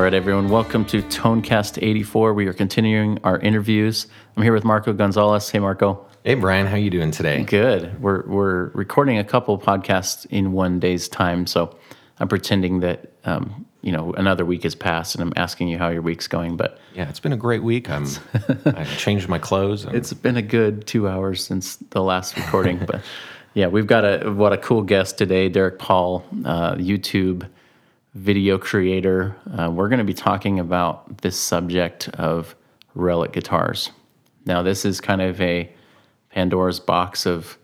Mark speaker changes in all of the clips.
Speaker 1: All right, everyone, welcome to Tonecast 84. We are continuing our interviews. I'm here with Marco Gonzalez. Hey, Marco.
Speaker 2: Hey, Brian, how you doing today?
Speaker 1: Good. We're, we're recording a couple podcasts in one day's time, so I'm pretending that um, you know another week has passed, and I'm asking you how your week's going. But
Speaker 2: Yeah, it's been a great week. I'm I changed my clothes.
Speaker 1: it's been a good two hours since the last recording. but yeah, we've got a what a cool guest today, Derek Paul, uh, YouTube video creator. Uh, we're going to be talking about this subject of relic guitars. Now, this is kind of a Pandora's box of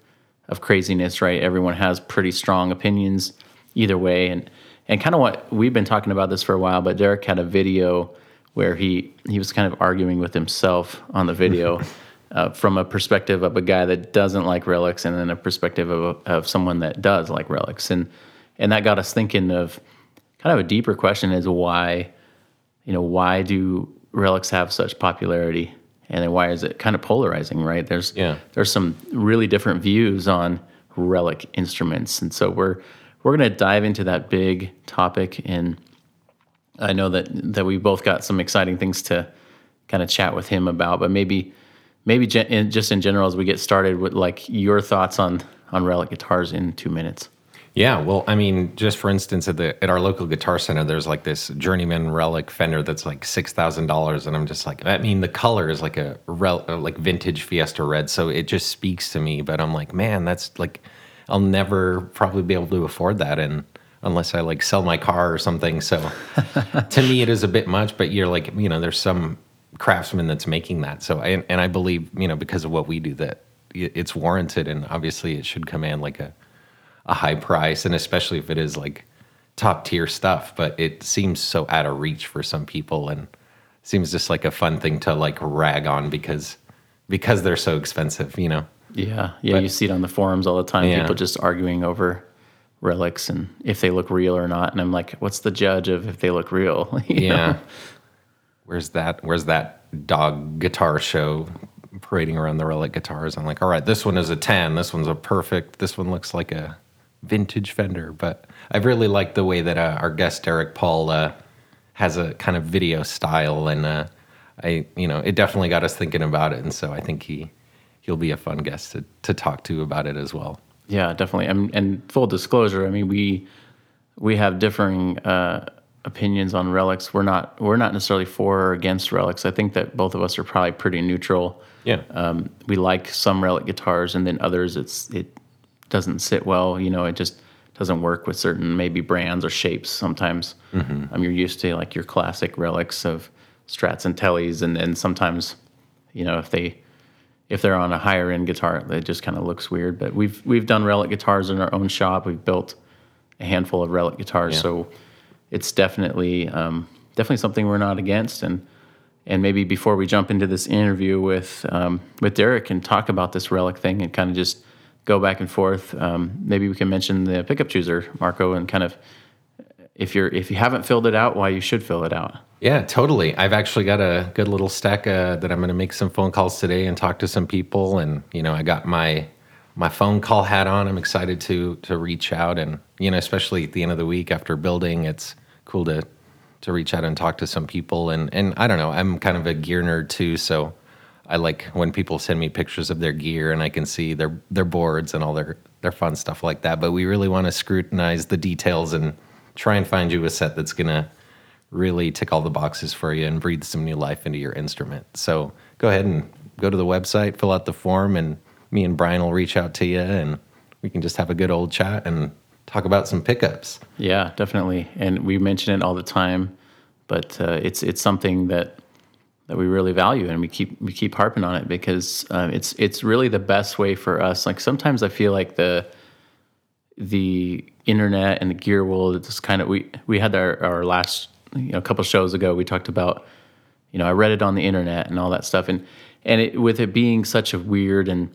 Speaker 1: of craziness, right? Everyone has pretty strong opinions either way, and and kind of what we've been talking about this for a while. But Derek had a video where he he was kind of arguing with himself on the video. Uh, from a perspective of a guy that doesn't like relics, and then a perspective of, of someone that does like relics, and and that got us thinking of kind of a deeper question: is why, you know, why do relics have such popularity, and then why is it kind of polarizing? Right? There's
Speaker 2: Yeah.
Speaker 1: there's some really different views on relic instruments, and so we're we're going to dive into that big topic. And I know that that we both got some exciting things to kind of chat with him about, but maybe maybe gen- in, just in general as we get started with like your thoughts on on relic guitars in two minutes.
Speaker 2: Yeah, well, I mean, just for instance, at the at our local guitar center, there's like this journeyman relic Fender that's like six thousand dollars, and I'm just like, I mean, the color is like a rel- uh, like vintage Fiesta red, so it just speaks to me. But I'm like, man, that's like, I'll never probably be able to afford that, and unless I like sell my car or something. So to me, it is a bit much. But you're like, you know, there's some craftsman that's making that. So I, and I believe, you know, because of what we do, that it's warranted, and obviously it should command like a a high price, and especially if it is like top tier stuff. But it seems so out of reach for some people, and seems just like a fun thing to like rag on because because they're so expensive, you know.
Speaker 1: Yeah, yeah, you see it on the forums all the time.
Speaker 2: Yeah.
Speaker 1: People just arguing over relics and if they look real or not. And I'm like, what's the judge of if they look real? You know?
Speaker 2: Yeah. Where's that? Where's that dog guitar show parading around the relic guitars? I'm like, all right, this one is a 10. This one's a perfect. This one looks like a vintage Fender. But I really like the way that uh, our guest Derek Paul uh, has a kind of video style, and uh, I, you know, it definitely got us thinking about it. And so I think he he'll be a fun guest to to talk to about it as well.
Speaker 1: Yeah, definitely. And, and full disclosure, I mean, we we have differing uh, opinions on relics. We're not we're not necessarily for or against relics. I think that both of us are probably pretty neutral.
Speaker 2: Yeah.
Speaker 1: Um, we like some relic guitars, and then others, it's it doesn't sit well. You know, it just doesn't work with certain maybe brands or shapes. Sometimes um, you're used to like your classic relics of Strats and Tellys, and then sometimes, you know, if they if they're on a higher end guitar, it just kind of looks weird. But we've we've done relic guitars in our own shop. We've built a handful of relic guitars,
Speaker 2: Yeah.
Speaker 1: so it's definitely um, definitely something we're not against. And and maybe before we jump into this interview with um, with Derek and talk about this relic thing and kind of just go back and forth, um, maybe we can mention the pickup chooser, Marco, and kind of if you're if you haven't filled it out, why you should fill it out.
Speaker 2: Yeah, totally. I've actually got a good little stack uh, that I'm going to make some phone calls today and talk to some people. And you know, I got my my phone call hat on. I'm excited to to reach out and you know, especially at the end of the week after building, it's cool to to reach out and talk to some people. And and I don't know, I'm kind of a gear nerd too, so I like when people send me pictures of their gear and I can see their their boards and all their their fun stuff like that. But we really want to scrutinize the details and try and find you a set that's gonna really tick all the boxes for you and breathe some new life into your instrument. So go ahead and go to the website, fill out the form, and me and Brian will reach out to you and we can just have a good old chat and talk about some pickups.
Speaker 1: Yeah, definitely. And we mention it all the time, but uh, it's it's something that that we really value, and we keep we keep harping on it because uh, it's it's really the best way for us. Like sometimes I feel like the the internet and the gear world it's kind of we we had our our last you know a couple shows ago we talked about you know I read it on the internet and all that stuff and and it, with it being such a weird and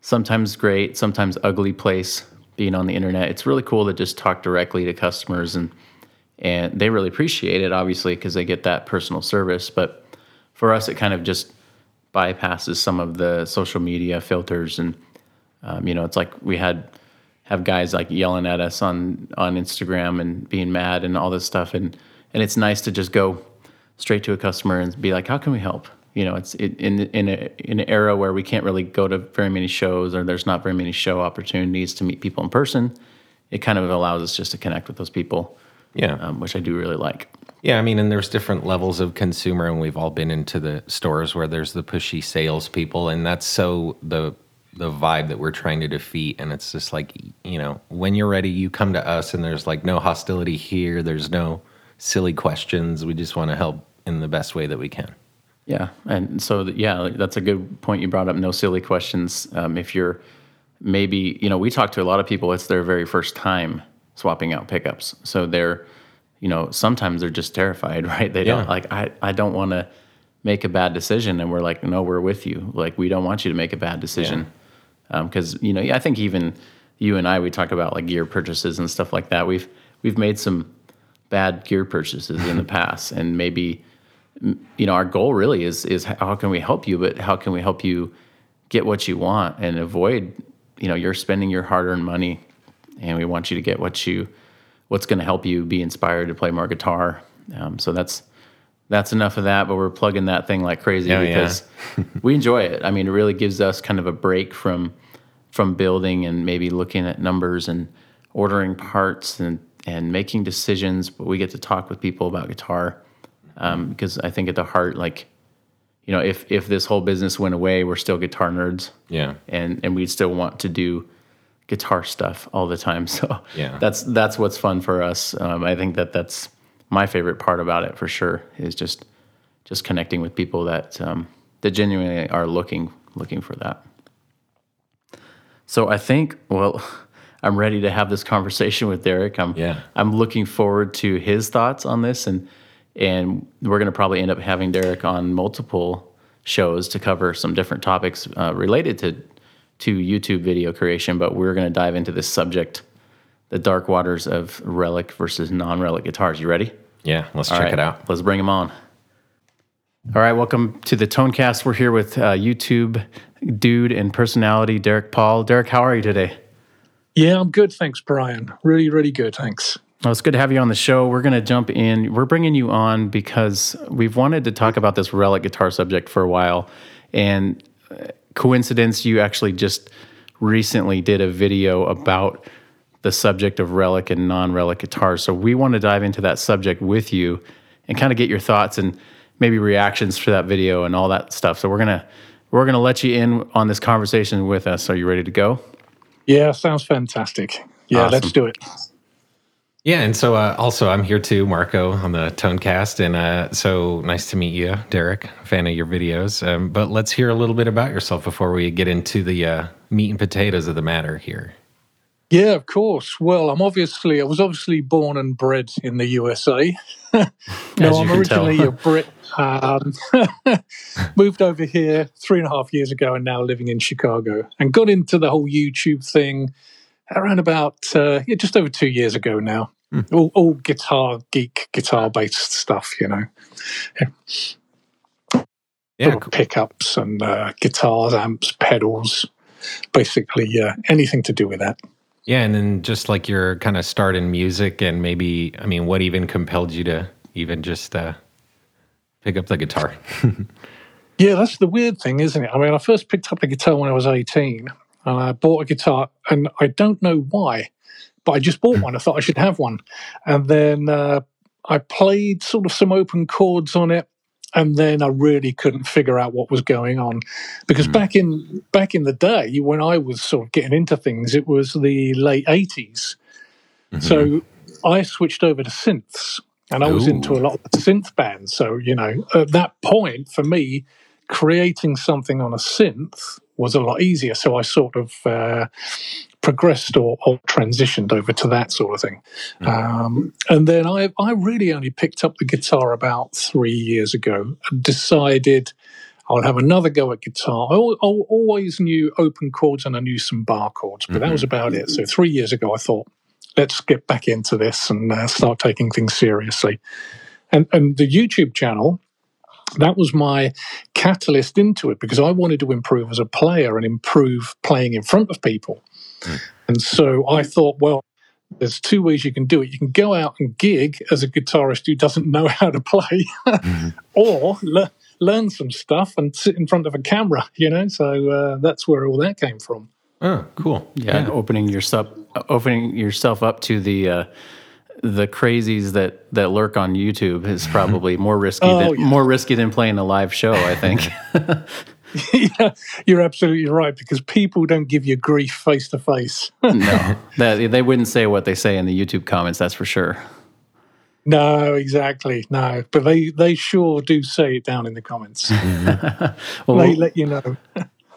Speaker 1: sometimes great sometimes ugly place being on the internet it's really cool to just talk directly to customers and and they really appreciate it obviously because they get that personal service but for us it kind of just bypasses some of the social media filters and um, you know it's like we had have guys like yelling at us on on Instagram and being mad and all this stuff and and it's nice to just go straight to a customer and be like, how can we help? You know, it's it, in in a, in an era where we can't really go to very many shows or there's not very many show opportunities to meet people in person. It kind of allows us just to connect with those people,
Speaker 2: Yeah.
Speaker 1: um, which I do really like.
Speaker 2: Yeah, I mean, and there's different levels of consumer, and we've all been into the stores where there's the pushy salespeople, and that's so the the vibe that we're trying to defeat. And it's just like, you know, when you're ready, you come to us, and there's like no hostility here. There's no silly questions. We just want to help in the best way that we can.
Speaker 1: Yeah, and so yeah, that's a good point you brought up. No silly questions. Um, if you're maybe you know, we talk to a lot of people. It's their very first time swapping out pickups, so they're you know sometimes they're just terrified, right? They don't like I I don't want to make a bad decision, and we're like, no, we're with you. Like we don't want you to make a bad decision because um, you know I think even you and I we talk about like gear purchases and stuff like that. We've we've made some bad gear purchases in the past, and maybe you know our goal really is is how can we help you, but how can we help you get what you want and avoid you know you're spending your hard-earned money, and we want you to get what you what's going to help you be inspired to play more guitar. Um, so that's that's enough of that. But we're plugging that thing like crazy
Speaker 2: Yeah, yeah.
Speaker 1: because we enjoy it. I mean, it really gives us kind of a break from from building and maybe looking at numbers and ordering parts and and making decisions. But we get to talk with people about guitar um, because I think at the heart, like you know, if if this whole business went away, we're still guitar nerds
Speaker 2: Yeah.
Speaker 1: and and we'd still want to do guitar stuff all the time. So
Speaker 2: Yeah.
Speaker 1: that's that's what's fun for us. Um, I think that that's my favorite part about it for sure is just just connecting with people that um, that genuinely are looking looking for that. So I think well. I'm ready to have this conversation with Derek. I'm
Speaker 2: Yeah.
Speaker 1: I'm looking forward to his thoughts on this and and we're going to probably end up having Derek on multiple shows to cover some different topics uh, related to to YouTube video creation. But we're going to dive into this subject, the dark waters of relic versus non-relic guitars. You ready?
Speaker 2: Yeah. Let's
Speaker 1: All
Speaker 2: check
Speaker 1: right,
Speaker 2: it out.
Speaker 1: Let's bring him on. All right, welcome to the Tonecast. We're here with uh, YouTube dude and personality Derek Paul. Derek, how are you today?
Speaker 3: Yeah, I'm good. Thanks, Brian. Really, really good. Thanks.
Speaker 1: Well, it's good to have you on the show. We're going to jump in. We're bringing you on because we've wanted to talk about this relic guitar subject for a while. And uh, coincidence, you actually just recently did a video about the subject of relic and non relic guitars. So we want to dive into that subject with you and kind of get your thoughts and maybe reactions for that video and all that stuff. So we're going to we're going to let you in on this conversation with us. Are you ready to go?
Speaker 3: Yeah, sounds fantastic. Yeah,
Speaker 1: Awesome.
Speaker 3: let's do it.
Speaker 2: Yeah, and so uh, also I'm here too, Marco, on the Tonecast, and uh, so nice to meet you, Derek. Fan of your videos. Um, but let's hear a little bit about yourself before we get into the uh, meat and potatoes of the matter here.
Speaker 3: Yeah, of course. Well, I'm obviously I was obviously born and bred in the USA. No, I'm originally a Brit. Um, moved over here three and a half years ago, and now living in Chicago. And got into the whole YouTube thing around about uh, yeah, just over two years ago now. All, all guitar geek, guitar based stuff, you know.
Speaker 2: Yeah,
Speaker 3: little pickups and uh, guitars, amps, pedals, basically uh, anything to do with that.
Speaker 2: Yeah, and then just like your kind of start in music, and maybe I mean, what even compelled you to even just uh, pick up the guitar?
Speaker 3: Yeah, that's the weird thing, isn't it? I mean, I first picked up the guitar when I was 18 and I bought a guitar, and I don't know why, but I just bought hmm. one. I thought I should have one. And then uh, I played sort of some open chords on it. And then I really couldn't figure out what was going on, because hmm. back in back in the day when I was sort of getting into things, it was the late eighties. Mm-hmm. So I switched over to synths, and I was
Speaker 2: Ooh.
Speaker 3: into a lot of synth bands. So you know, at that point for me, creating something on a synth was a lot easier. So I sort of uh, progressed or, or transitioned over to that sort of thing. Um, and then I, I really only picked up the guitar about three years ago and decided I'll have another go at guitar. I al- al- always knew open chords and I knew some bar chords, but that was about it. So three years ago, I thought, let's get back into this and uh, start taking things seriously. And, and the YouTube channel, that was my catalyst into it because I wanted to improve as a player and improve playing in front of people. And so I thought, well, there's two ways you can do it. You can go out and gig as a guitarist who doesn't know how to play, mm-hmm. or le- learn some stuff and sit in front of a camera. You know, so uh, that's where all that came from.
Speaker 2: Oh, cool!
Speaker 1: Yeah, yeah. opening yourself opening yourself up to the. Uh, the crazies that, that lurk on YouTube is probably more risky oh, than yeah. more risky than playing a live show. I think.
Speaker 3: yeah, you're absolutely right because people don't give you grief face to face.
Speaker 1: no, that, they wouldn't say what they say in the YouTube comments. That's for sure.
Speaker 3: No, exactly. No, but they they sure do say it down in the comments. well, they let you know.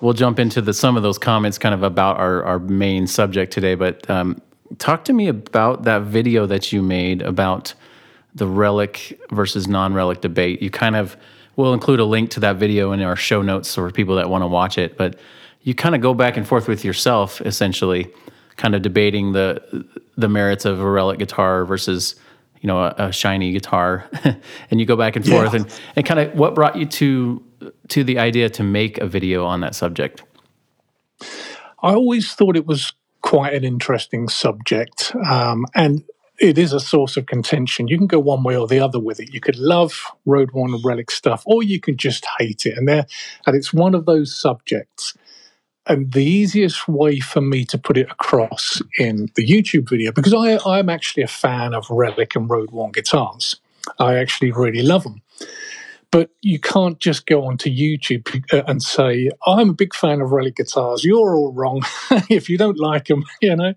Speaker 1: we'll jump into the some of those comments, kind of about our our main subject today. But um, talk to me about that video that you made about the relic versus non-relic debate. You kind of we'll include a link to that video in our show notes for people that want to watch it. But you kind of go back and forth with yourself, essentially, kind of debating the the merits of a relic guitar versus you know a, a shiny guitar, and you go back and forth, yeah. and and kind of what brought you to to the idea to make a video on that subject.
Speaker 3: I always thought it was quite an interesting subject, um, and it is a source of contention. You can go one way or the other with it. You could love Road Worn Relic stuff, or you could just hate it. And there, and it's one of those subjects. And the easiest way for me to put it across in the YouTube video, because I, I'm actually a fan of Relic and Road Worn guitars. I actually really love them. But you can't just go onto YouTube uh, and say, I'm a big fan of relic guitars. You're all wrong if you don't like them, you know?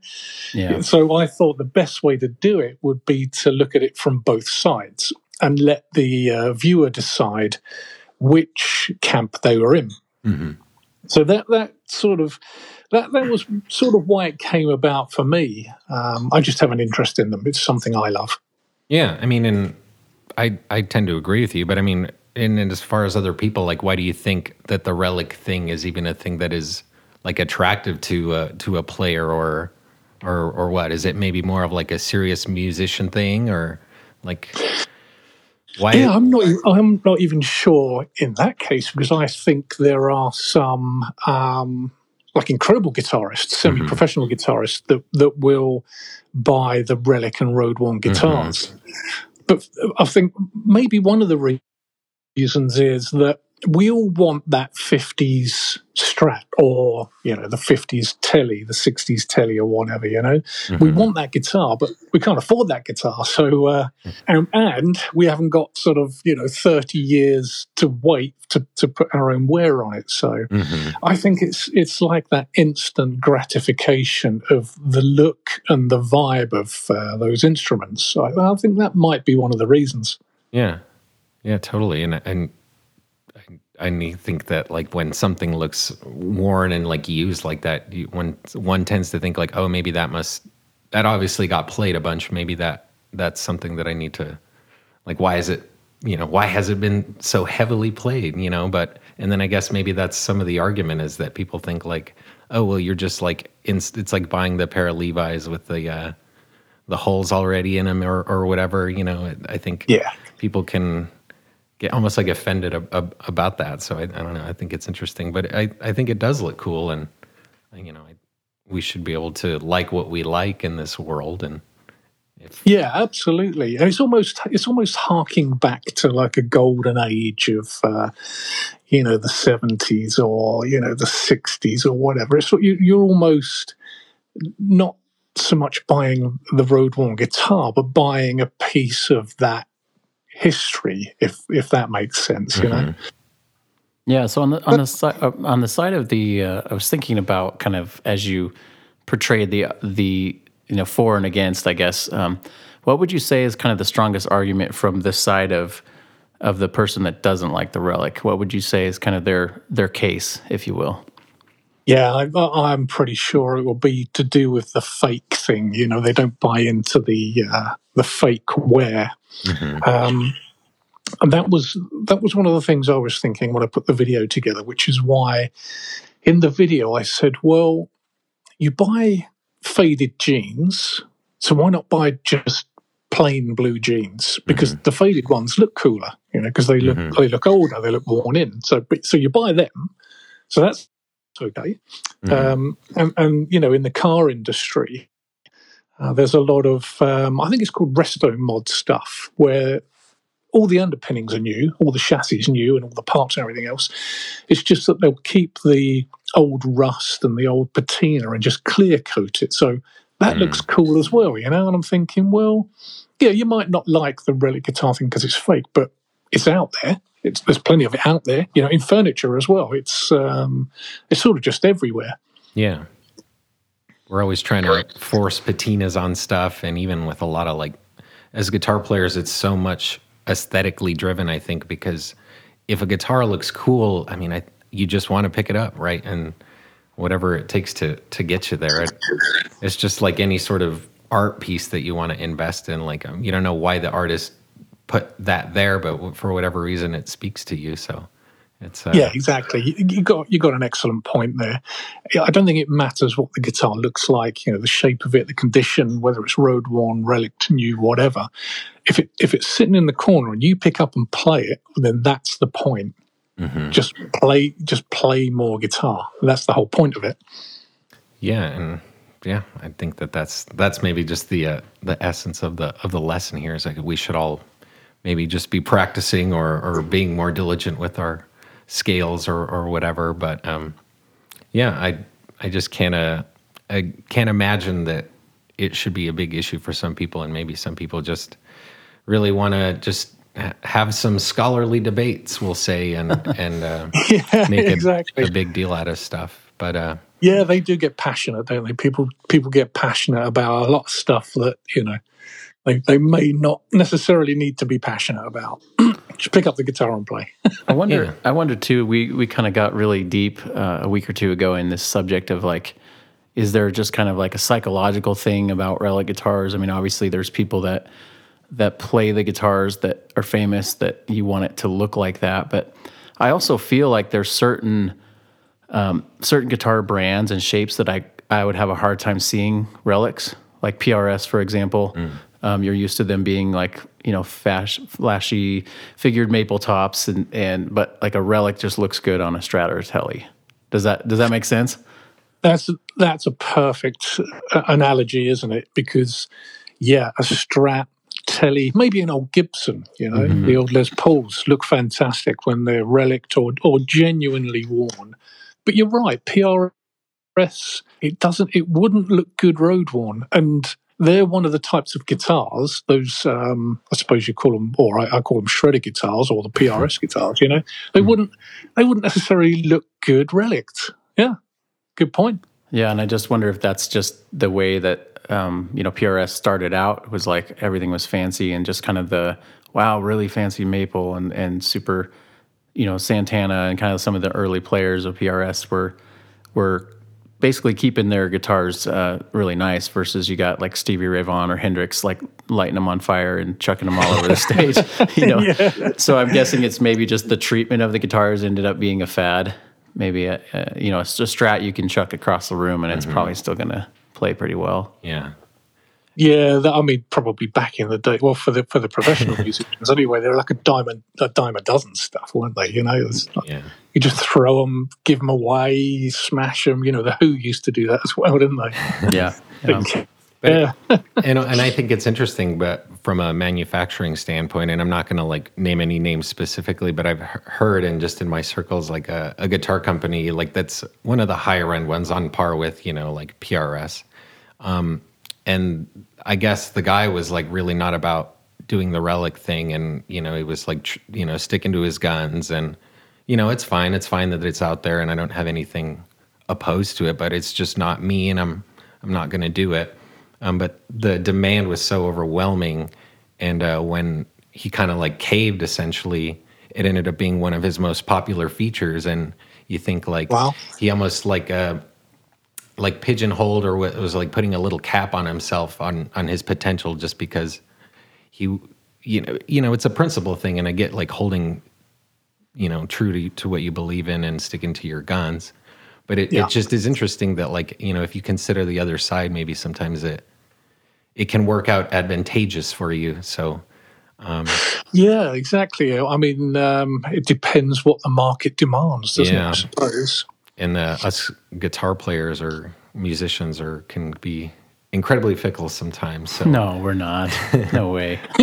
Speaker 3: Yeah. So I thought the best way to do it would be to look at it from both sides and let the uh, viewer decide which camp they were in. Mm-hmm. So that, that sort of that that was sort of why it came about for me. Um, I just have an interest in them. It's something I love.
Speaker 2: Yeah, I mean, and I I tend to agree with you, but I mean, and, and as far as other people, like, why do you think that the relic thing is even a thing that is like attractive to uh, to a player or or or what? Is it maybe more of like a serious musician thing or like?
Speaker 3: Why? Yeah, I'm not. I'm not even sure in that case because I think there are some um, like incredible guitarists, mm-hmm. semi-professional mm-hmm. guitarists that that will buy the Relic and Road Worn guitars. Mm-hmm. But I think maybe one of the reasons is that we all want that 50s strat or you know the 50s telly the 60s telly or whatever you know? Mm-hmm. we want that guitar but we can't afford that guitar. So uh, and, and, we haven't got sort of you know 30 years to wait to, to put our own wear on it. So mm-hmm. i think it's it's like that instant gratification of the look and the vibe of uh, those instruments. I, I think that might be one of the reasons.
Speaker 2: Yeah yeah, totally. And and I, I think that like when something looks worn and like used like that, you, when one tends to think like, oh, maybe that must that obviously got played a bunch. Maybe that that's something that I need to like. Why is it? You know, why has it been so heavily played? You know, but and then I guess maybe that's some of the argument is that people think like, oh, well, you're just like it's like buying the pair of Levi's with the uh, the holes already in them or or whatever. You know, I think
Speaker 3: yeah,
Speaker 2: people can get almost like offended ab- ab- about that. So I, I, don't know. I think it's interesting, but I, I think it does look cool, and you know, I, we should be able to like what we like in this world. And
Speaker 3: if, yeah, absolutely. And it's almost it's almost harking back to like a golden age of uh, you know the seventies or you know the sixties or whatever. It's you, you're almost not so much buying the road worn guitar, but buying a piece of that history, if if that makes sense, you mm-hmm. know.
Speaker 1: Yeah. So on the on the side uh, on the side of the, uh, I was thinking about kind of as you portrayed the the you know for and against, I guess. Um, what would you say is kind of the strongest argument from this side of of the person that doesn't like the relic? What would you say is kind of their their case, if you will?
Speaker 3: Yeah, I, am pretty sure it will be to do with the fake thing. You know, they don't buy into the uh, the fake wear. Mm-hmm. Um, and that was that was one of the things I was thinking when I put the video together, which is why in the video I said, "Well, you buy faded jeans, so why not buy just plain blue jeans? Because mm-hmm. the faded ones look cooler, you know, because they look mm-hmm. they look older, they look worn in. So so you buy them. So that's okay. Mm-hmm. Um, and, and, you know, in the car industry, Uh, there's a lot of, um, I think it's called resto mod stuff, where all the underpinnings are new, all the chassis is new, and all the parts and everything else. It's just that they'll keep the old rust and the old patina and just clear coat it. So that mm. looks cool as well, you know. And I'm thinking, well, yeah, you might not like the relic guitar thing because it's fake, but it's out there. It's, there's plenty of it out there, you know, in furniture as well. It's um, it's sort of just everywhere.
Speaker 2: Yeah, we're always trying to force patinas on stuff, and even with a lot of like, as guitar players, it's so much aesthetically driven. I think because if a guitar looks cool, I mean, I you just want to pick it up, right? And whatever it takes to to get you there. It, it's just like any sort of art piece that you want to invest in. Like um, you don't know why the artist put that there, but for whatever reason, it speaks to you. So
Speaker 3: uh, yeah, exactly. You, you, got you got an excellent point there. I don't think it matters what the guitar looks like. You know, the shape of it, the condition, whether it's road worn, relic, new, whatever. If it if it's sitting in the corner and you pick up and play it, then that's the point. Mm-hmm. Just play, just play more guitar. That's the whole point of it.
Speaker 2: Yeah, and yeah, I think that that's that's maybe just the uh, the essence of the of the lesson here is like we should all maybe just be practicing or or being more diligent with our scales or or whatever. But um, yeah, I I just can't uh, I can't imagine that it should be a big issue for some people, and maybe some people just really want to just have some scholarly debates, we'll say, and and uh, yeah, make a, exactly. a, big deal out of stuff. But uh,
Speaker 3: yeah, they do get passionate, don't they? People people get passionate about a lot of stuff that you know they they may not necessarily need to be passionate about. Just pick up the guitar and play.
Speaker 1: I wonder. Yeah. I wonder too. We we kind of got really deep uh, a week or two ago in this subject of like. Is there just kind of like a psychological thing about relic guitars? I mean, obviously, there's people that that play the guitars that are famous that you want it to look like that. But I also feel like there's certain um, certain guitar brands and shapes that I I would have a hard time seeing relics, like PRS, for example. Mm. Um, you're used to them being like you know fash, flashy figured maple tops and and but like a relic just looks good on a Strat or Tele. Does that does that make sense?
Speaker 3: That's that's a perfect uh, analogy, isn't it? Because yeah, a Strat Telly, maybe an old Gibson, you know, mm-hmm. the old Les Pauls look fantastic when they're relict or, or genuinely worn. But you're right, PRS, it doesn't, it wouldn't look good road worn. And they're one of the types of guitars, those, um, I suppose you call them, or I, I, call them shredder guitars or the PRS guitars, you know, they mm-hmm. wouldn't, they wouldn't necessarily look good relict. Yeah. Good point.
Speaker 1: Yeah. And I just wonder if that's just the way that um, you know, PRS started out was like everything was fancy and just kind of the wow, really fancy maple and and super, you know, Santana and kind of some of the early players of PRS were were basically keeping their guitars uh, really nice versus you got like Stevie Ray Vaughan or Hendrix like lighting them on fire and chucking them all over the stage, you know. Yeah. So I'm guessing it's maybe just the treatment of the guitars ended up being a fad. Maybe a, a you know a, a strat you can chuck across the room and it's mm-hmm. probably still gonna play pretty well.
Speaker 2: Yeah.
Speaker 3: Yeah, I mean, probably back in the day. Well, for the for the professional musicians anyway, they're like a diamond, a dime a dozen stuff, weren't they? You know, like, yeah. You just throw them, give them away, smash them. You know, the Who used to do that as well, didn't they?
Speaker 1: Yeah.
Speaker 2: yeah. But, yeah. and and I think it's interesting, but from a manufacturing standpoint, and I'm not going to like name any names specifically, but I've heard and just in my circles, like a, a guitar company, like that's one of the higher end ones on par with you know like PRS um, and I guess the guy was like really not about doing the relic thing, and you know he was like tr- you know sticking to his guns, and you know it's fine, it's fine that it's out there, and I don't have anything opposed to it, but it's just not me, and I'm I'm not going to do it. Um, but the demand was so overwhelming, and uh, when he kind of like caved, essentially, it ended up being one of his most popular features, and you think like wow. he almost like uh, like pigeonholed or was like putting a little cap on himself on on his potential just because he you know you know it's a principle thing and I get like holding you know true to to what you believe in and sticking to your guns but it, yeah. it just is interesting that like you know if you consider the other side maybe sometimes it it can work out advantageous for you so um,
Speaker 3: yeah exactly i mean um, it depends what the market demands doesn't yeah. it i suppose
Speaker 2: and uh, us guitar players or musicians or can be incredibly fickle sometimes. So
Speaker 1: No, we're not. No way.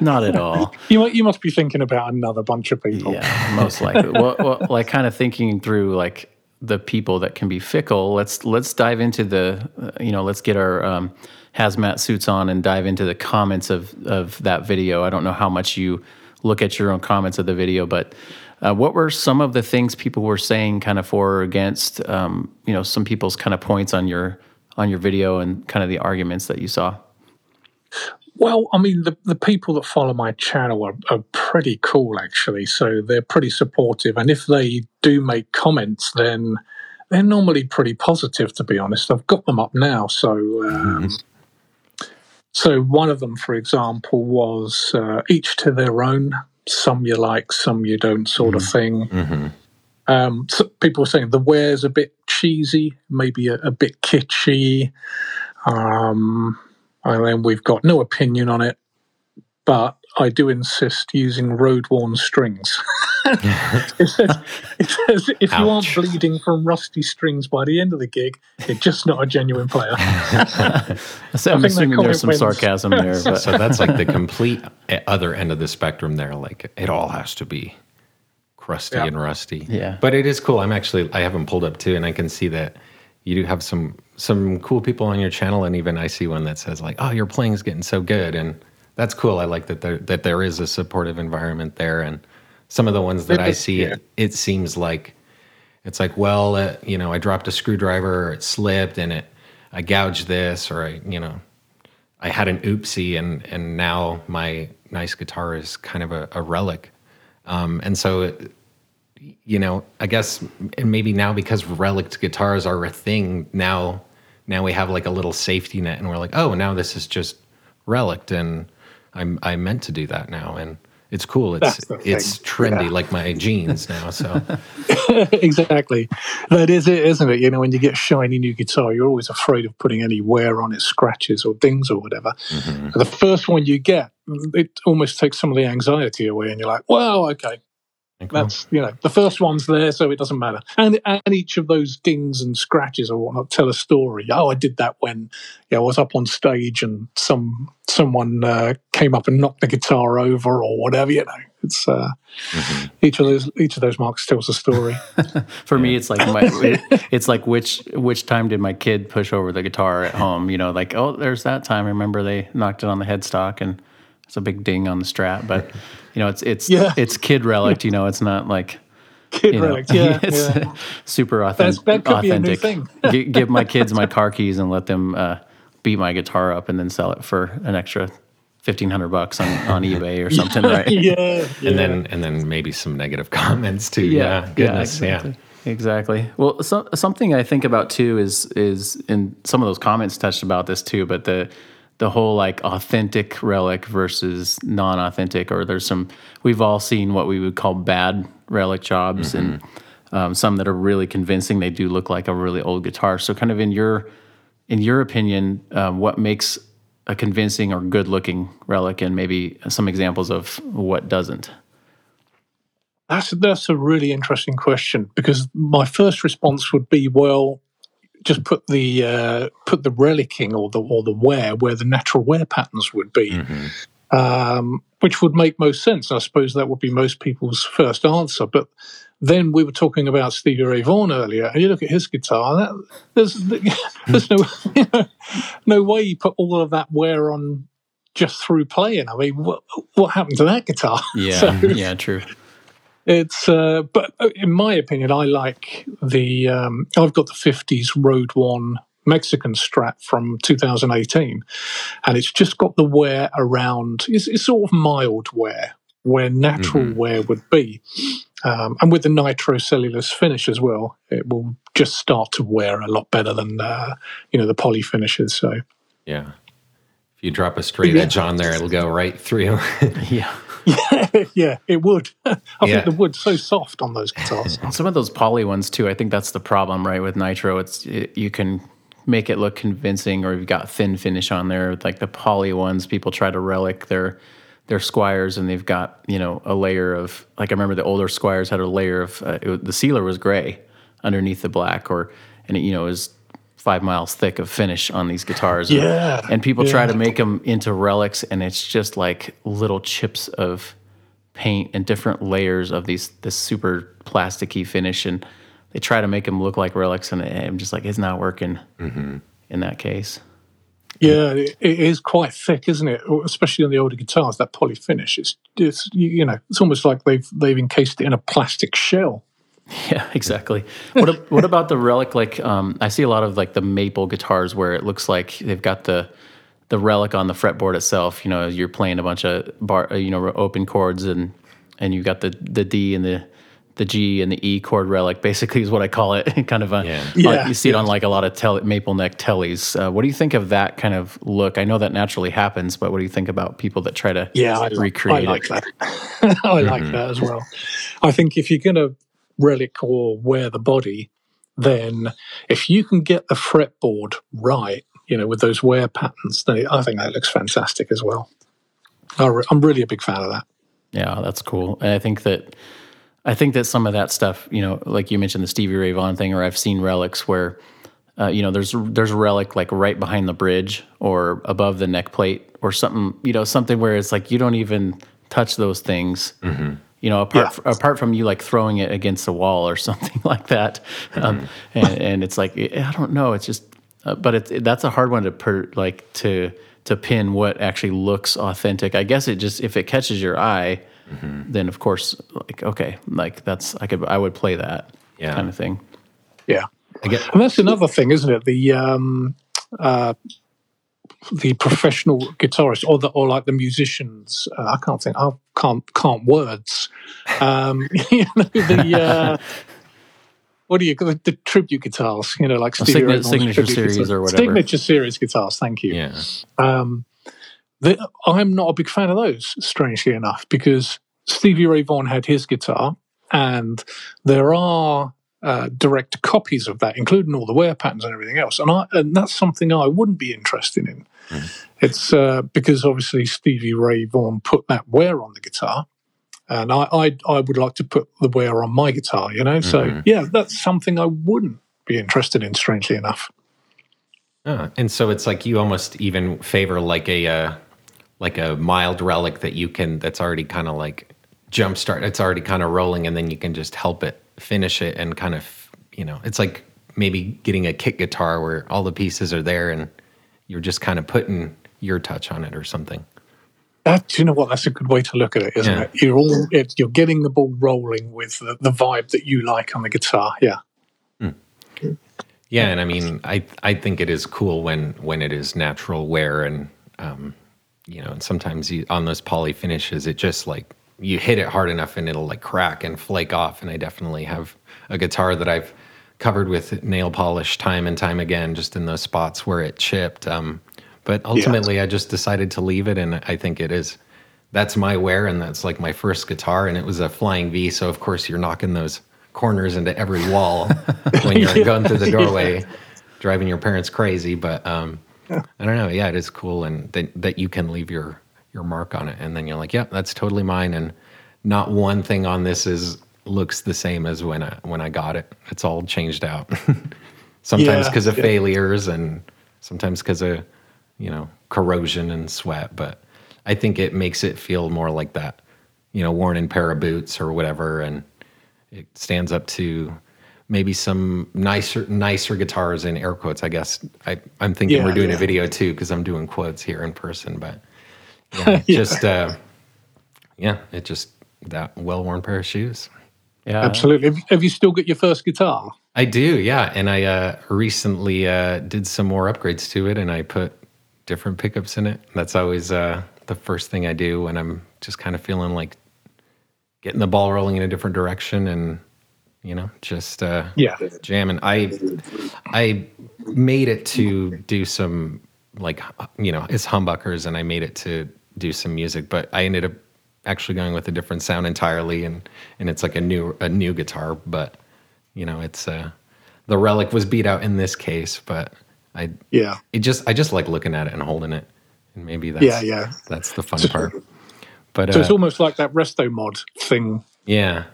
Speaker 1: not at all.
Speaker 3: You you must be thinking about another bunch of people.
Speaker 1: Yeah, most likely. well, well, like kind of thinking through like the people that can be fickle. Let's let's dive into the uh, you know let's get our um, hazmat suits on and dive into the comments of of that video. I don't know how much you look at your own comments of the video, but. Uh, what were some of the things people were saying, kind of for or against? Um, you know, some people's kind of points on your on your video and kind of the arguments that you saw.
Speaker 3: Well, I mean, the, the people that follow my channel are, are pretty cool, actually. So they're pretty supportive. And if they do make comments, then they're normally pretty positive, to be honest. I've got them up now. So, um, so one of them, for example, was uh, each to their own. Some you like, some you don't, sort of thing.
Speaker 2: Mhm.
Speaker 3: Um, so people were saying the wear's a bit cheesy, maybe a, a bit kitschy. Um, and then we've got no opinion on it, but I do insist using road worn strings. it, says, it says if you aren't bleeding from rusty strings by the end of the gig, you're just not a genuine player.
Speaker 1: So I'm assuming there's some
Speaker 3: wins.
Speaker 1: sarcasm there, but
Speaker 2: So that's like the complete e- other end of the spectrum there. Like it all has to be crusty
Speaker 3: Yeah.
Speaker 2: and rusty.
Speaker 1: Yeah.
Speaker 2: But it is cool. I'm actually I have them pulled up too, and I can see that you do have some some cool people on your channel, and even I see one that says like, "Oh, your playing is getting so good," and that's cool. I like that there that there is a supportive environment there, and some of the ones that I see,
Speaker 3: Yeah.
Speaker 2: it, it seems like it's like, well, uh, you know, I dropped a screwdriver, or it slipped, and it I gouged this, or I, you know, I had an oopsie, and and now my nice guitar is kind of a, a relic, um, and so. It, you know, I guess and maybe now because relic guitars are a thing now, now we have like a little safety net, and we're like, oh, now this is just relic, and I'm I meant to do that now, and it's cool. It's it's trendy
Speaker 3: Yeah.
Speaker 2: like my jeans now. So
Speaker 3: exactly. That is it, isn't it? You know, when you get a shiny new guitar, you're always afraid of putting any wear on it, scratches or dings or whatever.
Speaker 2: mhm.
Speaker 3: The first one you get, it almost takes some of the anxiety away, and you're like, well, okay,
Speaker 2: Like,
Speaker 3: that's, you know, the first one's there, so it doesn't matter. And, and each of those dings and scratches or whatnot tell a story. Oh, I did that when you know, I was up on stage and some someone uh, came up and knocked the guitar over or whatever, you know. It's uh,
Speaker 2: mhm.
Speaker 3: each of those each of those marks tells a story.
Speaker 1: For me, it's like my, it, it's like which which time did my kid push over the guitar at home? You know, like oh, there's that time. I remember they knocked it on the headstock and it's a big ding on the Strap. But you know, it's it's
Speaker 3: Yeah.
Speaker 1: it's kid relic. You know, it's not like
Speaker 3: Kid
Speaker 1: you know,
Speaker 3: relic, yeah,
Speaker 1: it's
Speaker 3: yeah.
Speaker 1: super authentic.
Speaker 3: that could be a new thing.
Speaker 1: Gi- give my kids my car keys and let them uh, beat my guitar up and then sell it for an extra fifteen hundred bucks on, on eBay or something, right?
Speaker 3: yeah, yeah.
Speaker 2: and then and then maybe some negative comments too. Yeah, goodness, yeah.
Speaker 1: exactly. Exactly. Well, so, something I think about too is is in some of those comments touched about this too, but the the whole like authentic relic versus non-authentic, or there's some we've all seen what we would call bad relic jobs, and um, some that are really convincing. They do look like a really old guitar. So, kind of in your in your opinion, um, what makes a convincing or good-looking relic, and maybe some examples of what doesn't?
Speaker 3: That's that's a really interesting question because my first response would be, well, just put the uh, put the relicing or the or the wear where the natural wear patterns would be,
Speaker 2: Mhm.
Speaker 3: um, which would make most sense. I suppose that would be most people's first answer. But then we were talking about Stevie Ray Vaughan earlier, and you look at his guitar. That, there's there's no no way you put all of that wear on just through playing. I mean, what what happened to that guitar?
Speaker 1: Yeah,
Speaker 3: So-
Speaker 1: yeah, true.
Speaker 3: It's, uh, but in my opinion, I like the. Um, I've got the '50s Road Worn Mexican Strat from 2018, and it's just got the wear around. It's, it's sort of mild wear where natural
Speaker 2: Mhm.
Speaker 3: wear would be, um, and with the nitrocellulose finish as well, it will just start to wear a lot better than uh, you know the poly finishes. So
Speaker 2: Yeah. If you drop a straight
Speaker 3: Yeah.
Speaker 2: edge on there, it'll go right through.
Speaker 1: Yeah.
Speaker 3: yeah, yeah, it would. I
Speaker 2: Yeah.
Speaker 3: think the wood's so soft on those guitars.
Speaker 1: Some of those poly ones too. I think that's the problem, right? With nitro, it's it, you can make it look convincing, or you've got thin finish on there. Like the poly ones, people try to relic their their Squiers, and they've got you know a layer of like I remember the older Squiers had a layer of uh, it, the sealer was gray underneath the black, or and it, you know is five miles thick of finish on these guitars.
Speaker 3: Yeah,
Speaker 1: and people
Speaker 3: yeah.
Speaker 1: try to make them into relics, and it's just like little chips of paint and different layers of these this super plasticky finish, and they try to make them look like relics, and I'm just like, it's not working in that case.
Speaker 3: Yeah, it, it is quite thick, isn't it? Especially on the older guitars, that poly finish. It's, it's you know, it's almost like they've they've encased it in a plastic shell.
Speaker 1: Yeah, exactly. What what about the relic? Like, um, I see a lot of like the maple guitars where it looks like they've got the the relic on the fretboard itself. You know, you're playing a bunch of bar, uh, you know, open chords, and and you got the the D and the the G and the E chord relic. Basically, is what I call it. kind of a
Speaker 2: Yeah.
Speaker 3: Yeah,
Speaker 1: you see it on like a lot of tel- maple neck tellies. Uh, what do you think of that kind of look? I know that naturally happens, but what do you think about people that try to
Speaker 3: Yeah, I, like-
Speaker 1: recreate
Speaker 3: I like
Speaker 1: it?
Speaker 3: that. I like that as well. I think if you're going to relic or wear the body, then if you can get the fretboard right, you know, with those wear patterns, then I think that looks fantastic as well. I re- I'm really a big fan of that.
Speaker 1: Yeah, that's cool. And I think that I think that some of that stuff, you know, like you mentioned the Stevie Ray Vaughan thing, or I've seen relics where, uh, you know, there's there's a relic like right behind the bridge or above the neck plate or something, you know, something where it's like you don't even touch those things. You know, apart
Speaker 3: Yeah.
Speaker 1: apart from you like throwing it against the wall or something like that, um, and, and it's like I don't know. It's just, uh, but it's that's a hard one to per, like to to pin what actually looks authentic. I guess it just if it catches your eye, then of course, like okay, like that's I could I would play that
Speaker 2: Yeah.
Speaker 1: kind of thing.
Speaker 3: Yeah.
Speaker 2: I get
Speaker 3: And that's another thing, isn't it? The um, uh, the professional guitarist, or the or like the musicians. Uh, I can't think. I can't can't words. Um, you know the. Uh, what do you the, the tribute guitars? You know, like Stevie
Speaker 1: signa- signature series
Speaker 3: guitars.
Speaker 1: or whatever.
Speaker 3: Signature series guitars. Thank you.
Speaker 2: yeah.
Speaker 3: Um, the, I'm not a big fan of those, strangely enough, because Stevie Ray Vaughan had his guitar, and there are uh, direct copies of that, including all the wear patterns and everything else. And, I, and that's something I wouldn't be interested in. It's uh, because obviously Stevie Ray Vaughan put that wear on the guitar. And I, I, I would like to put the wear on my guitar, you know. So yeah, that's something I wouldn't be interested in. Strangely enough,
Speaker 2: Ah, and so it's like you almost even favor like a uh, like a mild relic that you can that's already kind of like jumpstart. It's already kind of rolling, and then you can just help it finish it and kind of you know it's like maybe getting a kick guitar where all the pieces are there and you're just kind of putting your touch on it or something.
Speaker 3: That, do you know what? That's a good way to look at it, isn't
Speaker 2: Yeah.
Speaker 3: it? You're all it, you're getting the ball rolling with the, the vibe that you like on the guitar. Yeah,
Speaker 2: Yeah, and I mean, I I think it is cool when when it is natural wear and um, you know, and sometimes you, on those poly finishes, it just like you hit it hard enough and it'll like crack and flake off. And I definitely have a guitar that I've covered with nail polish time and time again, just in those spots where it chipped. Um, but ultimately, I just decided to leave it, and I think it is. That's my wear, and that's like my first guitar, and it was a Flying V. So of course, you're knocking those corners into every wall when you're going through the doorway, driving your parents crazy. But um, I don't know. Yeah, it is cool, and that that you can leave your your mark on it, and then you're like, yeah, that's totally mine, and not one thing on this is looks the same as when I when I got it. It's all changed out. sometimes
Speaker 3: Yeah,
Speaker 2: because of
Speaker 3: yeah.
Speaker 2: failures, and sometimes because of you know corrosion and sweat. But I think it makes it feel more like that, you know, worn in pair of boots or whatever, and it stands up to maybe some nicer nicer guitars in air quotes. I guess I, I'm thinking
Speaker 3: Yeah,
Speaker 2: we're doing
Speaker 3: yeah.
Speaker 2: a video too because I'm doing quotes here in person, but yeah,
Speaker 3: Yeah.
Speaker 2: just uh, yeah, it just that well worn pair of shoes.
Speaker 1: Yeah,
Speaker 3: absolutely. Have, have you still got your first guitar?
Speaker 2: I do, yeah. And I uh, recently uh, did some more upgrades to it, and I put different pickups in it. That's always uh, the first thing I do when I'm just kind of feeling like getting the ball rolling in a different direction, and you know, just uh,
Speaker 3: Yeah,
Speaker 2: jamming. I I made it to do some like you know it's humbuckers, and I made it to do some music, but I ended up actually going with a different sound entirely, and and it's like a new a new guitar, but you know it's uh the relic was beat out in this case, but I
Speaker 3: yeah,
Speaker 2: it just I just like looking at it and holding it, and maybe that's
Speaker 3: yeah, yeah.
Speaker 2: that's the fun part. But
Speaker 3: So
Speaker 2: uh,
Speaker 3: it's almost like that resto mod thing.
Speaker 2: yeah,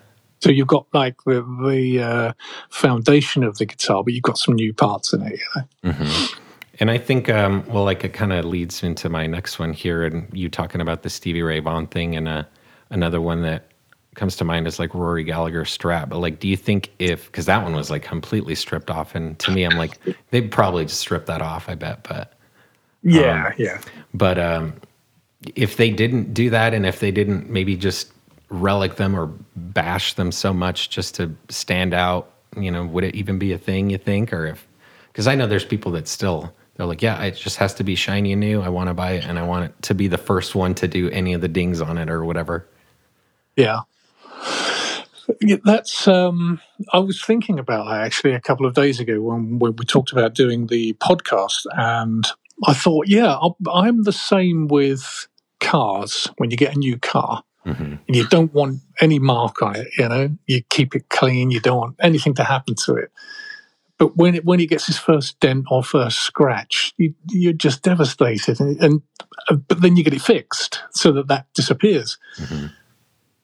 Speaker 3: So you've got like the the uh, foundation of the guitar, but you've got some new parts in it. You know?
Speaker 2: mm-hmm. And I think, um, well, like it kind of leads into my next one here, and you talking about the Stevie Ray Vaughan thing, and uh, another one that comes to mind is like Rory Gallagher Strat. But like, do you think if because that one was like completely stripped off, and to me, I'm like, they'd probably just strip that off. I bet, but
Speaker 3: yeah, um, yeah.
Speaker 2: But um, if they didn't do that, and if they didn't maybe just relic them or bash them so much just to stand out, you know, would it even be a thing? You think, or if because I know there's people that still they're like, yeah, it just has to be shiny and new. I want to buy it, and I want it to be the first one to do any of the dings on it or whatever.
Speaker 3: Yeah. Yeah, that's. Um, I was thinking about that actually a couple of days ago when, when we talked about doing the podcast, and I thought, yeah, I'm the same with cars. When you get a new car, mm-hmm. and you don't want any mark on it, you know, you keep it clean. You don't want anything to happen to it. But when it when he gets its first dent or first scratch, you, are just devastated, and, and, uh, but then you get it fixed so that that disappears. Mm-hmm.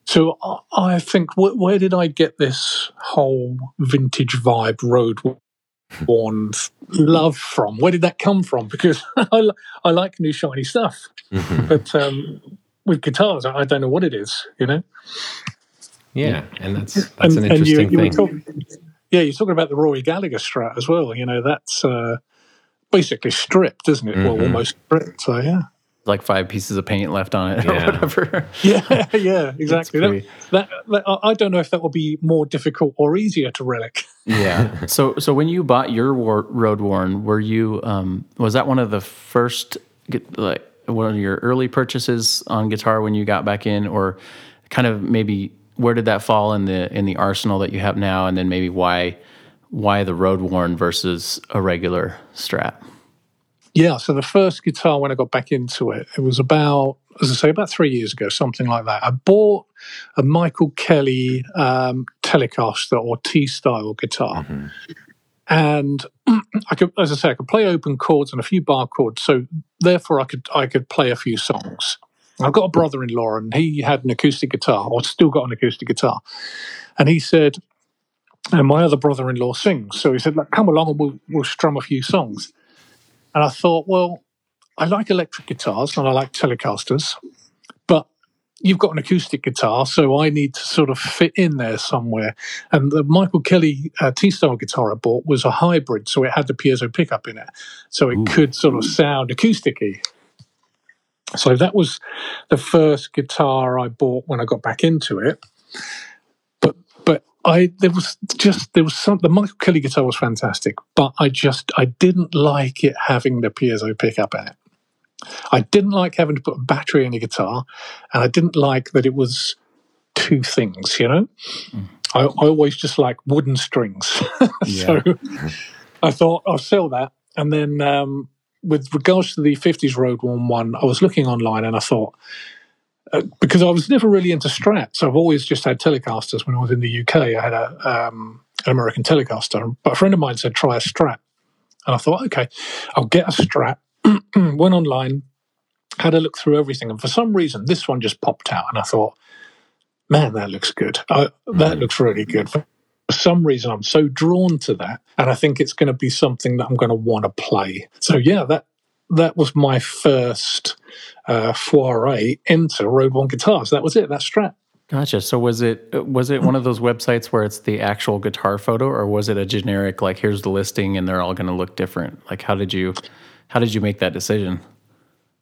Speaker 3: So I think, where did I get this whole vintage vibe road worn love from? Where did that come from? Because I, I like new shiny stuff, mm-hmm. but um, with guitars, I don't know what it is. You know.
Speaker 2: Yeah, and that's that's and, an interesting you, you thing. Talking,
Speaker 3: yeah, you're talking about the Rory Gallagher Strat as well. You know, that's uh, basically stripped, isn't it? Mm-hmm. Well, almost stripped. So yeah
Speaker 1: like five pieces of paint left on it yeah. or whatever.
Speaker 3: yeah, yeah, exactly. That, that, that, I don't know if that will be more difficult or easier to relic.
Speaker 1: yeah. So, so when you bought your war, road worn, were you um, was that one of the first like one of your early purchases on guitar when you got back in, or kind of maybe where did that fall in the in the arsenal that you have now, and then maybe why why the road worn versus a regular Strat?
Speaker 3: Yeah, so the first guitar when I got back into it, it was about, as I say, about three years ago, something like that. I bought a Michael Kelly um, Telecaster or T style guitar. Mm-hmm. And I could, as I say, I could play open chords and a few bar chords. So therefore, I could I could play a few songs. I've got a brother-in-law, and he had an acoustic guitar, or still got an acoustic guitar. And he said, and my other brother-in-law sings, so he said, "Come along, and we'll we'll strum a few songs." And I thought, well, I like electric guitars and I like Telecasters, but you've got an acoustic guitar, so I need to sort of fit in there somewhere. And the Michael Kelly uh, T style guitar I bought was a hybrid, so it had the piezo pickup in it, so it Ooh. could sort of sound acousticy. So that was the first guitar I bought when I got back into it. I there was just there was some the Michael Kelly guitar was fantastic, but I just I didn't like it having the piezo pickup in it. I didn't like having to put a battery in a guitar, and I didn't like that it was two things. You know, mm. I, I, always just like wooden strings, so I thought I'll sell that. And then um, with regards to the '50s Road Worn one, I was looking online and I thought uh, because I was never really into Strats. I've always just had Telecasters. When I was in the UK, I had a, um, an American Telecaster. But a friend of mine said, try a Strat. And I thought, okay, I'll get a Strat. Went online, had a look through everything. And for some reason, this one just popped out. And I thought, man, that looks good. I, that looks really good. For some reason, I'm so drawn to that. And I think it's going to be something that I'm going to want to play. So, yeah, that, that was my first uh, foray into Road Worn guitars. That was it. That Strat.
Speaker 1: Gotcha. So was it was it one of those websites where it's the actual guitar photo, or was it a generic like here's the listing and they're all going to look different? Like how did you how did you make that decision?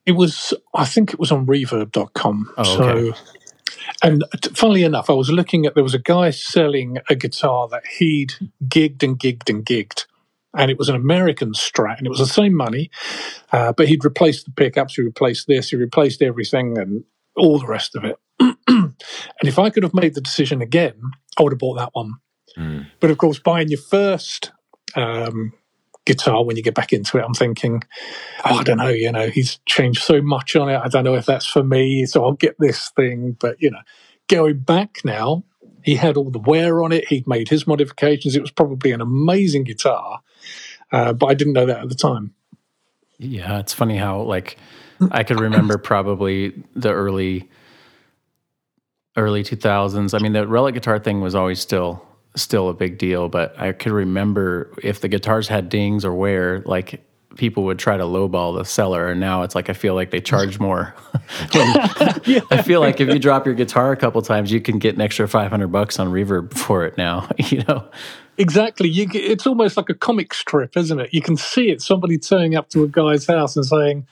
Speaker 3: It was I think it was on Reverb.com. Oh, okay. So, and funnily enough, I was looking at there was a guy selling a guitar that he'd gigged and gigged and gigged and it was an American Strat, and it was the same money, uh, but he'd replaced the pickups, he replaced this, he replaced everything, and all the rest of it. and if I could have made the decision again, I would have bought that one. Mm. But of course, buying your first um, guitar when you get back into it, I'm thinking, oh, I don't know, you know, he's changed so much on it. I don't know if that's for me, so I'll get this thing. But you know, going back now, he had all the wear on it. He'd made his modifications. It was probably an amazing guitar, uh, but I didn't know that at the time.
Speaker 1: Yeah, it's funny how like I could remember probably the early early 2000s. I mean, the relic guitar thing was always still still a big deal, but I could remember if the guitars had dings or wear, like people would try to lowball the seller, and now it's like I feel like they charge more. yeah. I feel like if you drop your guitar a couple times, you can get an extra five hundred bucks on reverb for it now. You know.
Speaker 3: Exactly. You, it's almost like a comic strip, isn't it? You can see it. Somebody turning up to a guy's house and saying,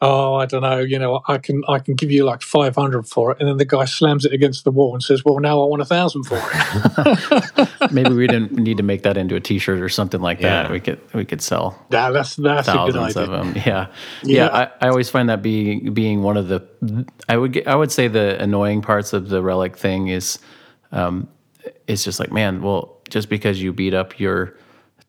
Speaker 3: oh, I don't know, you know, I can I can give you like five hundred for it, and then the guy slams it against the wall and says, well, now I want a thousand for
Speaker 1: it. Maybe we didn't need to make that into a T-shirt or something like yeah. that. We could we could sell.
Speaker 3: Yeah, that's that's thousands of them.
Speaker 1: Yeah, yeah. yeah I, I always find that being being one of the I would get, I would say the annoying parts of the relic thing is, um, it's just like man, well, just because you beat up your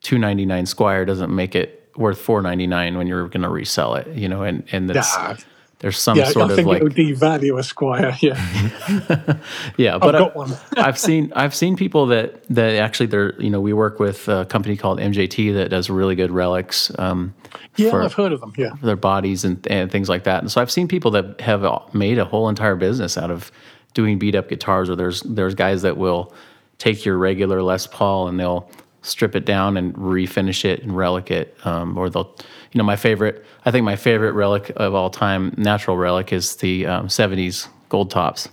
Speaker 1: two ninety nine Squier doesn't make it worth four ninety nine when you're going to resell it, you know, and and that's there's some
Speaker 3: yeah,
Speaker 1: sort
Speaker 3: I think
Speaker 1: of like
Speaker 3: it would devalue a Squier, yeah,
Speaker 1: yeah. But I've, got one. I've seen I've seen people that that actually they're you know we work with a company called MJT that does really good relics. Um,
Speaker 3: yeah, for, I've heard of them. Yeah,
Speaker 1: their bodies and and things like that. And so I've seen people that have made a whole entire business out of doing beat up guitars. Or there's there's guys that will take your regular Les Paul and they'll strip it down and refinish it and relic it. Um, or they'll, you know, my favorite, I think my favorite relic of all time, natural relic, is the um, 70s gold tops,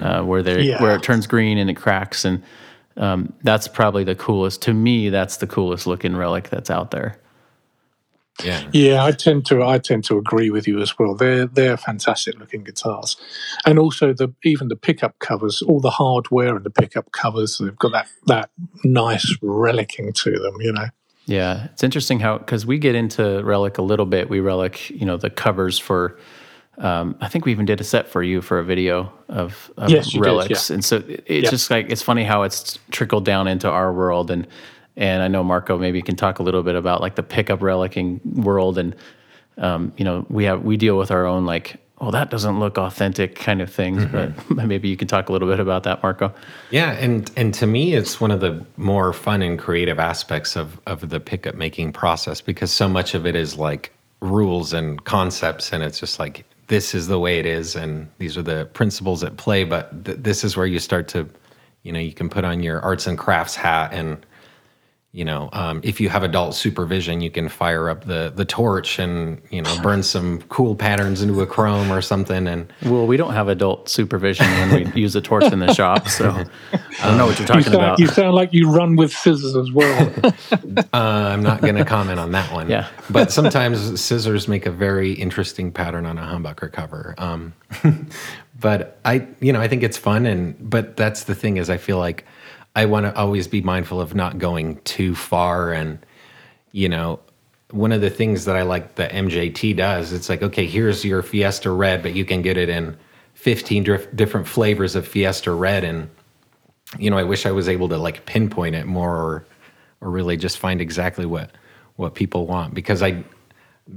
Speaker 1: uh, where they yeah. where it turns green and it cracks, and um, that's probably the coolest. To me, that's the coolest looking relic that's out there.
Speaker 3: Yeah, yeah, I tend to I tend to agree with you as well. They're they're fantastic looking guitars, and also the even the pickup covers, all the hardware and the pickup covers, they've got that that nice relicing to them. You know.
Speaker 1: Yeah, it's interesting how because we get into relic a little bit. We relic, you know, the covers for. Um, I think we even did a set for you for a video of, of
Speaker 3: yes,
Speaker 1: relics,
Speaker 3: did, yeah.
Speaker 1: and so it, it's just like it's funny how it's trickled down into our world and and I know Marco maybe can talk a little bit about like the pickup relicing world, and um, you know we have we deal with our own like well that doesn't look authentic kind of things, mm-hmm. but maybe you can talk a little bit about that, Marco.
Speaker 2: Yeah, and and to me it's one of the more fun and creative aspects of of the pickup making process because so much of it is like rules and concepts, and it's just like this is the way it is, and these are the principles at play. But th- this is where you start to, you know, you can put on your arts and crafts hat and you know, um, if you have adult supervision, you can fire up the the torch and you know burn some cool patterns into a chrome or something. And
Speaker 1: well, we don't have adult supervision when we use a torch in the shop, so I don't know what you're talking
Speaker 3: you sound,
Speaker 1: about.
Speaker 3: You sound like you run with scissors as well.
Speaker 2: uh, I'm not going to comment on that one.
Speaker 1: Yeah,
Speaker 2: but sometimes scissors make a very interesting pattern on a humbucker cover. Um, but I, you know, I think it's fun, and but that's the thing is I feel like I want to always be mindful of not going too far. And, you know, one of the things that I like the MJT does, it's like, okay, here's your Fiesta Red, but you can get it in 15 dif- different flavors of Fiesta Red. And, you know, I wish I was able to like pinpoint it more or, or really just find exactly what, what people want because I,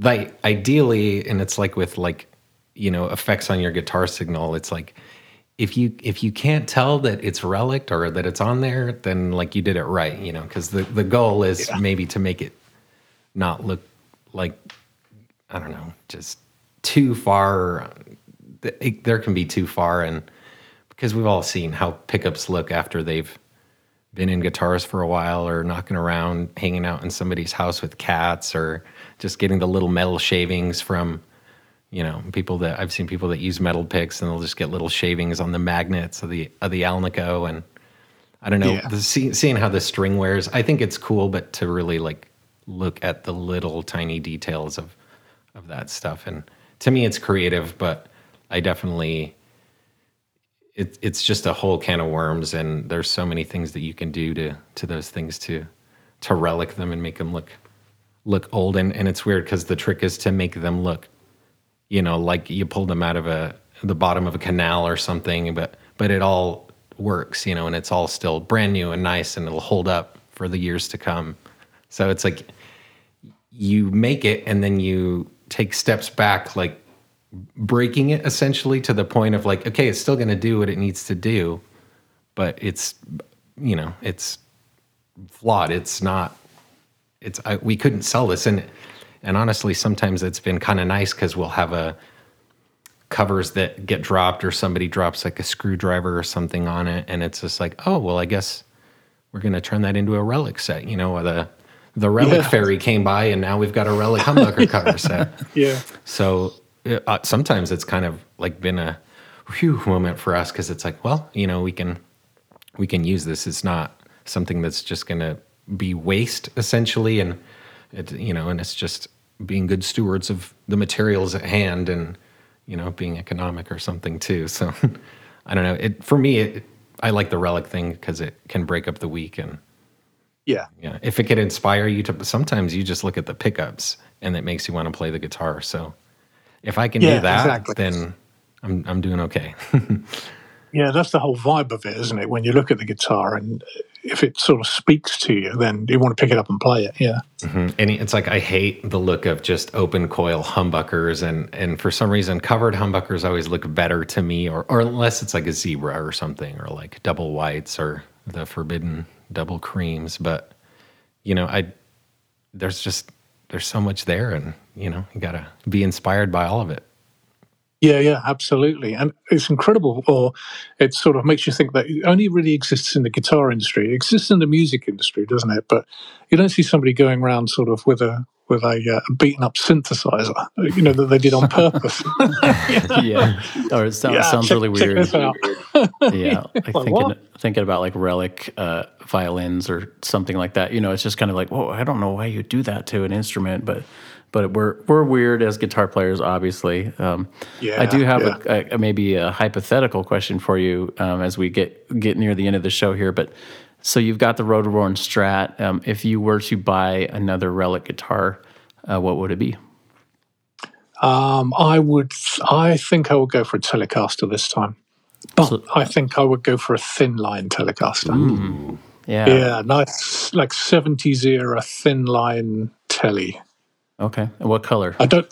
Speaker 2: like, ideally, and it's like with like, you know, effects on your guitar signal, it's like, if you if you can't tell that it's relic or that it's on there, then like you did it right, you know, because the the goal is yeah. maybe to make it not look like I don't know, just too far. It, there can be too far, and because we've all seen how pickups look after they've been in guitars for a while or knocking around, hanging out in somebody's house with cats, or just getting the little metal shavings from you know, people that I've seen people that use metal picks and they'll just get little shavings on the magnets of the of the Alnico and I don't know, yeah. the, see, seeing how the string wears. I think it's cool, but to really like look at the little tiny details of of that stuff and to me it's creative, but I definitely it, it's just a whole can of worms and there's so many things that you can do to to those things to to relic them and make them look look old and, and it's weird because the trick is to make them look you know, like you pulled them out of a the bottom of a canal or something, but but it all works, you know, and it's all still brand new and nice and it'll hold up for the years to come. So it's like you make it and then you take steps back like breaking it essentially to the point of like okay, it's still going to do what it needs to do, but it's you know, it's flawed. It's not it's I, we couldn't sell this and and honestly, sometimes it's been kind of nice because we'll have a covers that get dropped or somebody drops like a screwdriver or something on it and it's just like oh well i guess we're going to turn that into a relic set you know the the relic
Speaker 3: Yeah.
Speaker 2: fairy came by and now we've got a relic humbucker cover set
Speaker 3: Yeah.
Speaker 2: so uh, sometimes it's kind of like been a whew moment for us because it's like well you know we can we can use this it's not something that's just going to be waste essentially and it you know and it's just being good stewards of the materials at hand and you know being economic or something too so i don't know it for me it, i like the relic thing because it can break up the week and
Speaker 3: Yeah.
Speaker 2: yeah if it could inspire you to sometimes you just look at the pickups and it makes you want to play the guitar so if i can
Speaker 3: Yeah,
Speaker 2: do that
Speaker 3: exactly.
Speaker 2: then i'm i'm doing okay
Speaker 3: Yeah, that's the whole vibe of it, isn't it? When you look at the guitar and if it sort of speaks to you, then you want to pick it up and play it. Yeah. Mm-hmm.
Speaker 2: and it's like I hate the look of just open coil humbuckers, and and for some reason covered humbuckers always look better to me, or or unless it's like a zebra or something, or like double whites or the forbidden double creams. But you know, I there's just there's so much there, and you know, you gotta be inspired by all of it.
Speaker 3: Yeah, yeah, absolutely. And it's incredible, or it sort of makes you think that it only really exists in the guitar industry. It exists in the music industry, doesn't it? But you don't see somebody going around sort of with a with a, uh, beaten up synthesizer, you know, that they did on purpose.
Speaker 1: yeah. Or it sounds,
Speaker 3: Yeah,
Speaker 1: sounds
Speaker 3: check-
Speaker 1: really
Speaker 3: check
Speaker 1: weird. Yeah. Like
Speaker 3: Like,
Speaker 1: thinking thinking about like relic uh, violins or something like that. You know, it's just kind of like, whoa, I don't know why you do that to an instrument, but but we're we're weird as guitar players, obviously. Um, I do have
Speaker 3: yeah.
Speaker 1: a, a maybe a hypothetical question for you um, as we get get near the end of the show here, but. So you've got the Road Worn Strat. Um, if you were to buy another relic guitar, uh, what would it be?
Speaker 3: Um, I would, I think I would go for a Telecaster this time. But I think I would go for a thin line Telecaster.
Speaker 1: Yeah.
Speaker 3: Yeah, nice, like 70s era thin line telly.
Speaker 1: Okay. And what color?
Speaker 3: I don't.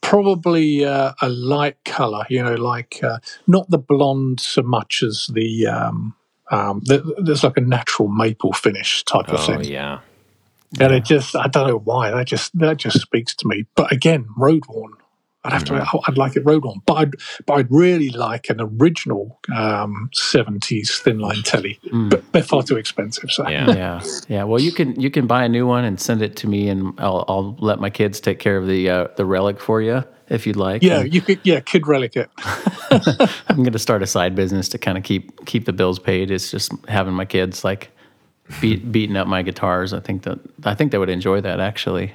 Speaker 3: Probably uh, a light color, you know, like uh, not the blonde so much as the. Um, um, th- there's like a natural maple finish type of thing.
Speaker 2: Oh
Speaker 3: thing,
Speaker 2: yeah,
Speaker 3: and it just I don't know why that just that just speaks to me. But again, road worn. I'd have to. I'd like it road worn, but I'd but I'd really like an original um, '70s thin line telly. But they're far too expensive. So
Speaker 2: yeah.
Speaker 1: yeah yeah well you can you can buy a new one and send it to me and i'll, I'll let my kids take care of the uh, the relic for you if you'd like
Speaker 3: yeah,
Speaker 1: And
Speaker 3: you could yeah, kid relic it.
Speaker 1: i'm going to start a side business to kind of keep keep the bills paid it's just having my kids like beat, beating up my guitars i think that i think they would enjoy that actually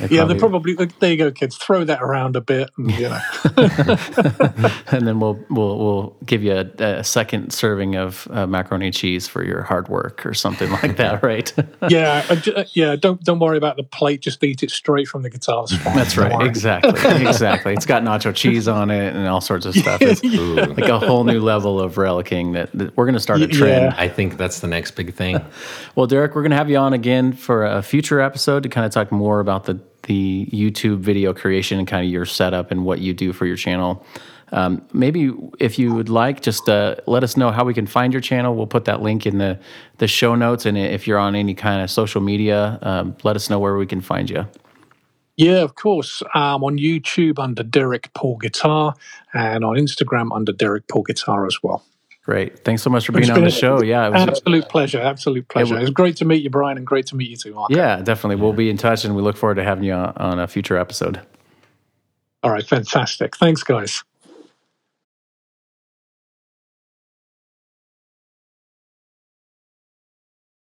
Speaker 1: They'd
Speaker 3: Yeah, they're probably like, there. You go, kids. Throw that around a bit, and you know.
Speaker 1: and then we'll we'll we'll give you a, a second serving of uh, macaroni and cheese for your hard work or something like that right
Speaker 3: yeah, uh, uh, yeah. Don't don't worry about the plate. Just eat it straight from the guitar. It's.
Speaker 1: That's right.
Speaker 3: worry.
Speaker 1: Exactly. Exactly. It's got nacho cheese on it and all sorts of stuff. It's like a whole new level of relicking that, that we're going to start a trend.
Speaker 3: yeah.
Speaker 2: I think that's the next big thing.
Speaker 1: Well, Derek, we're going to have you on again for a future episode to kind of talk more about the the YouTube video creation and kind of your setup and what you do for your channel. Um, maybe if you would like, just uh, let us know how we can find your channel. We'll put that link in the the show notes, and if you're on any kind of social media, um, let us know where we can find you.
Speaker 3: Yeah, of course. Um, on YouTube under Derek Paul Guitar, and on Instagram under Derek Paul Guitar as well.
Speaker 1: Great. Thanks so much for being on the show. Yeah, it was,
Speaker 3: Absolute pleasure. Absolute pleasure. It was great to meet you, Brian, and great to meet you too, Mark.
Speaker 1: Yeah, definitely. We'll be in touch and we look forward to having you on, on a future episode.
Speaker 3: All right, fantastic. Thanks, guys.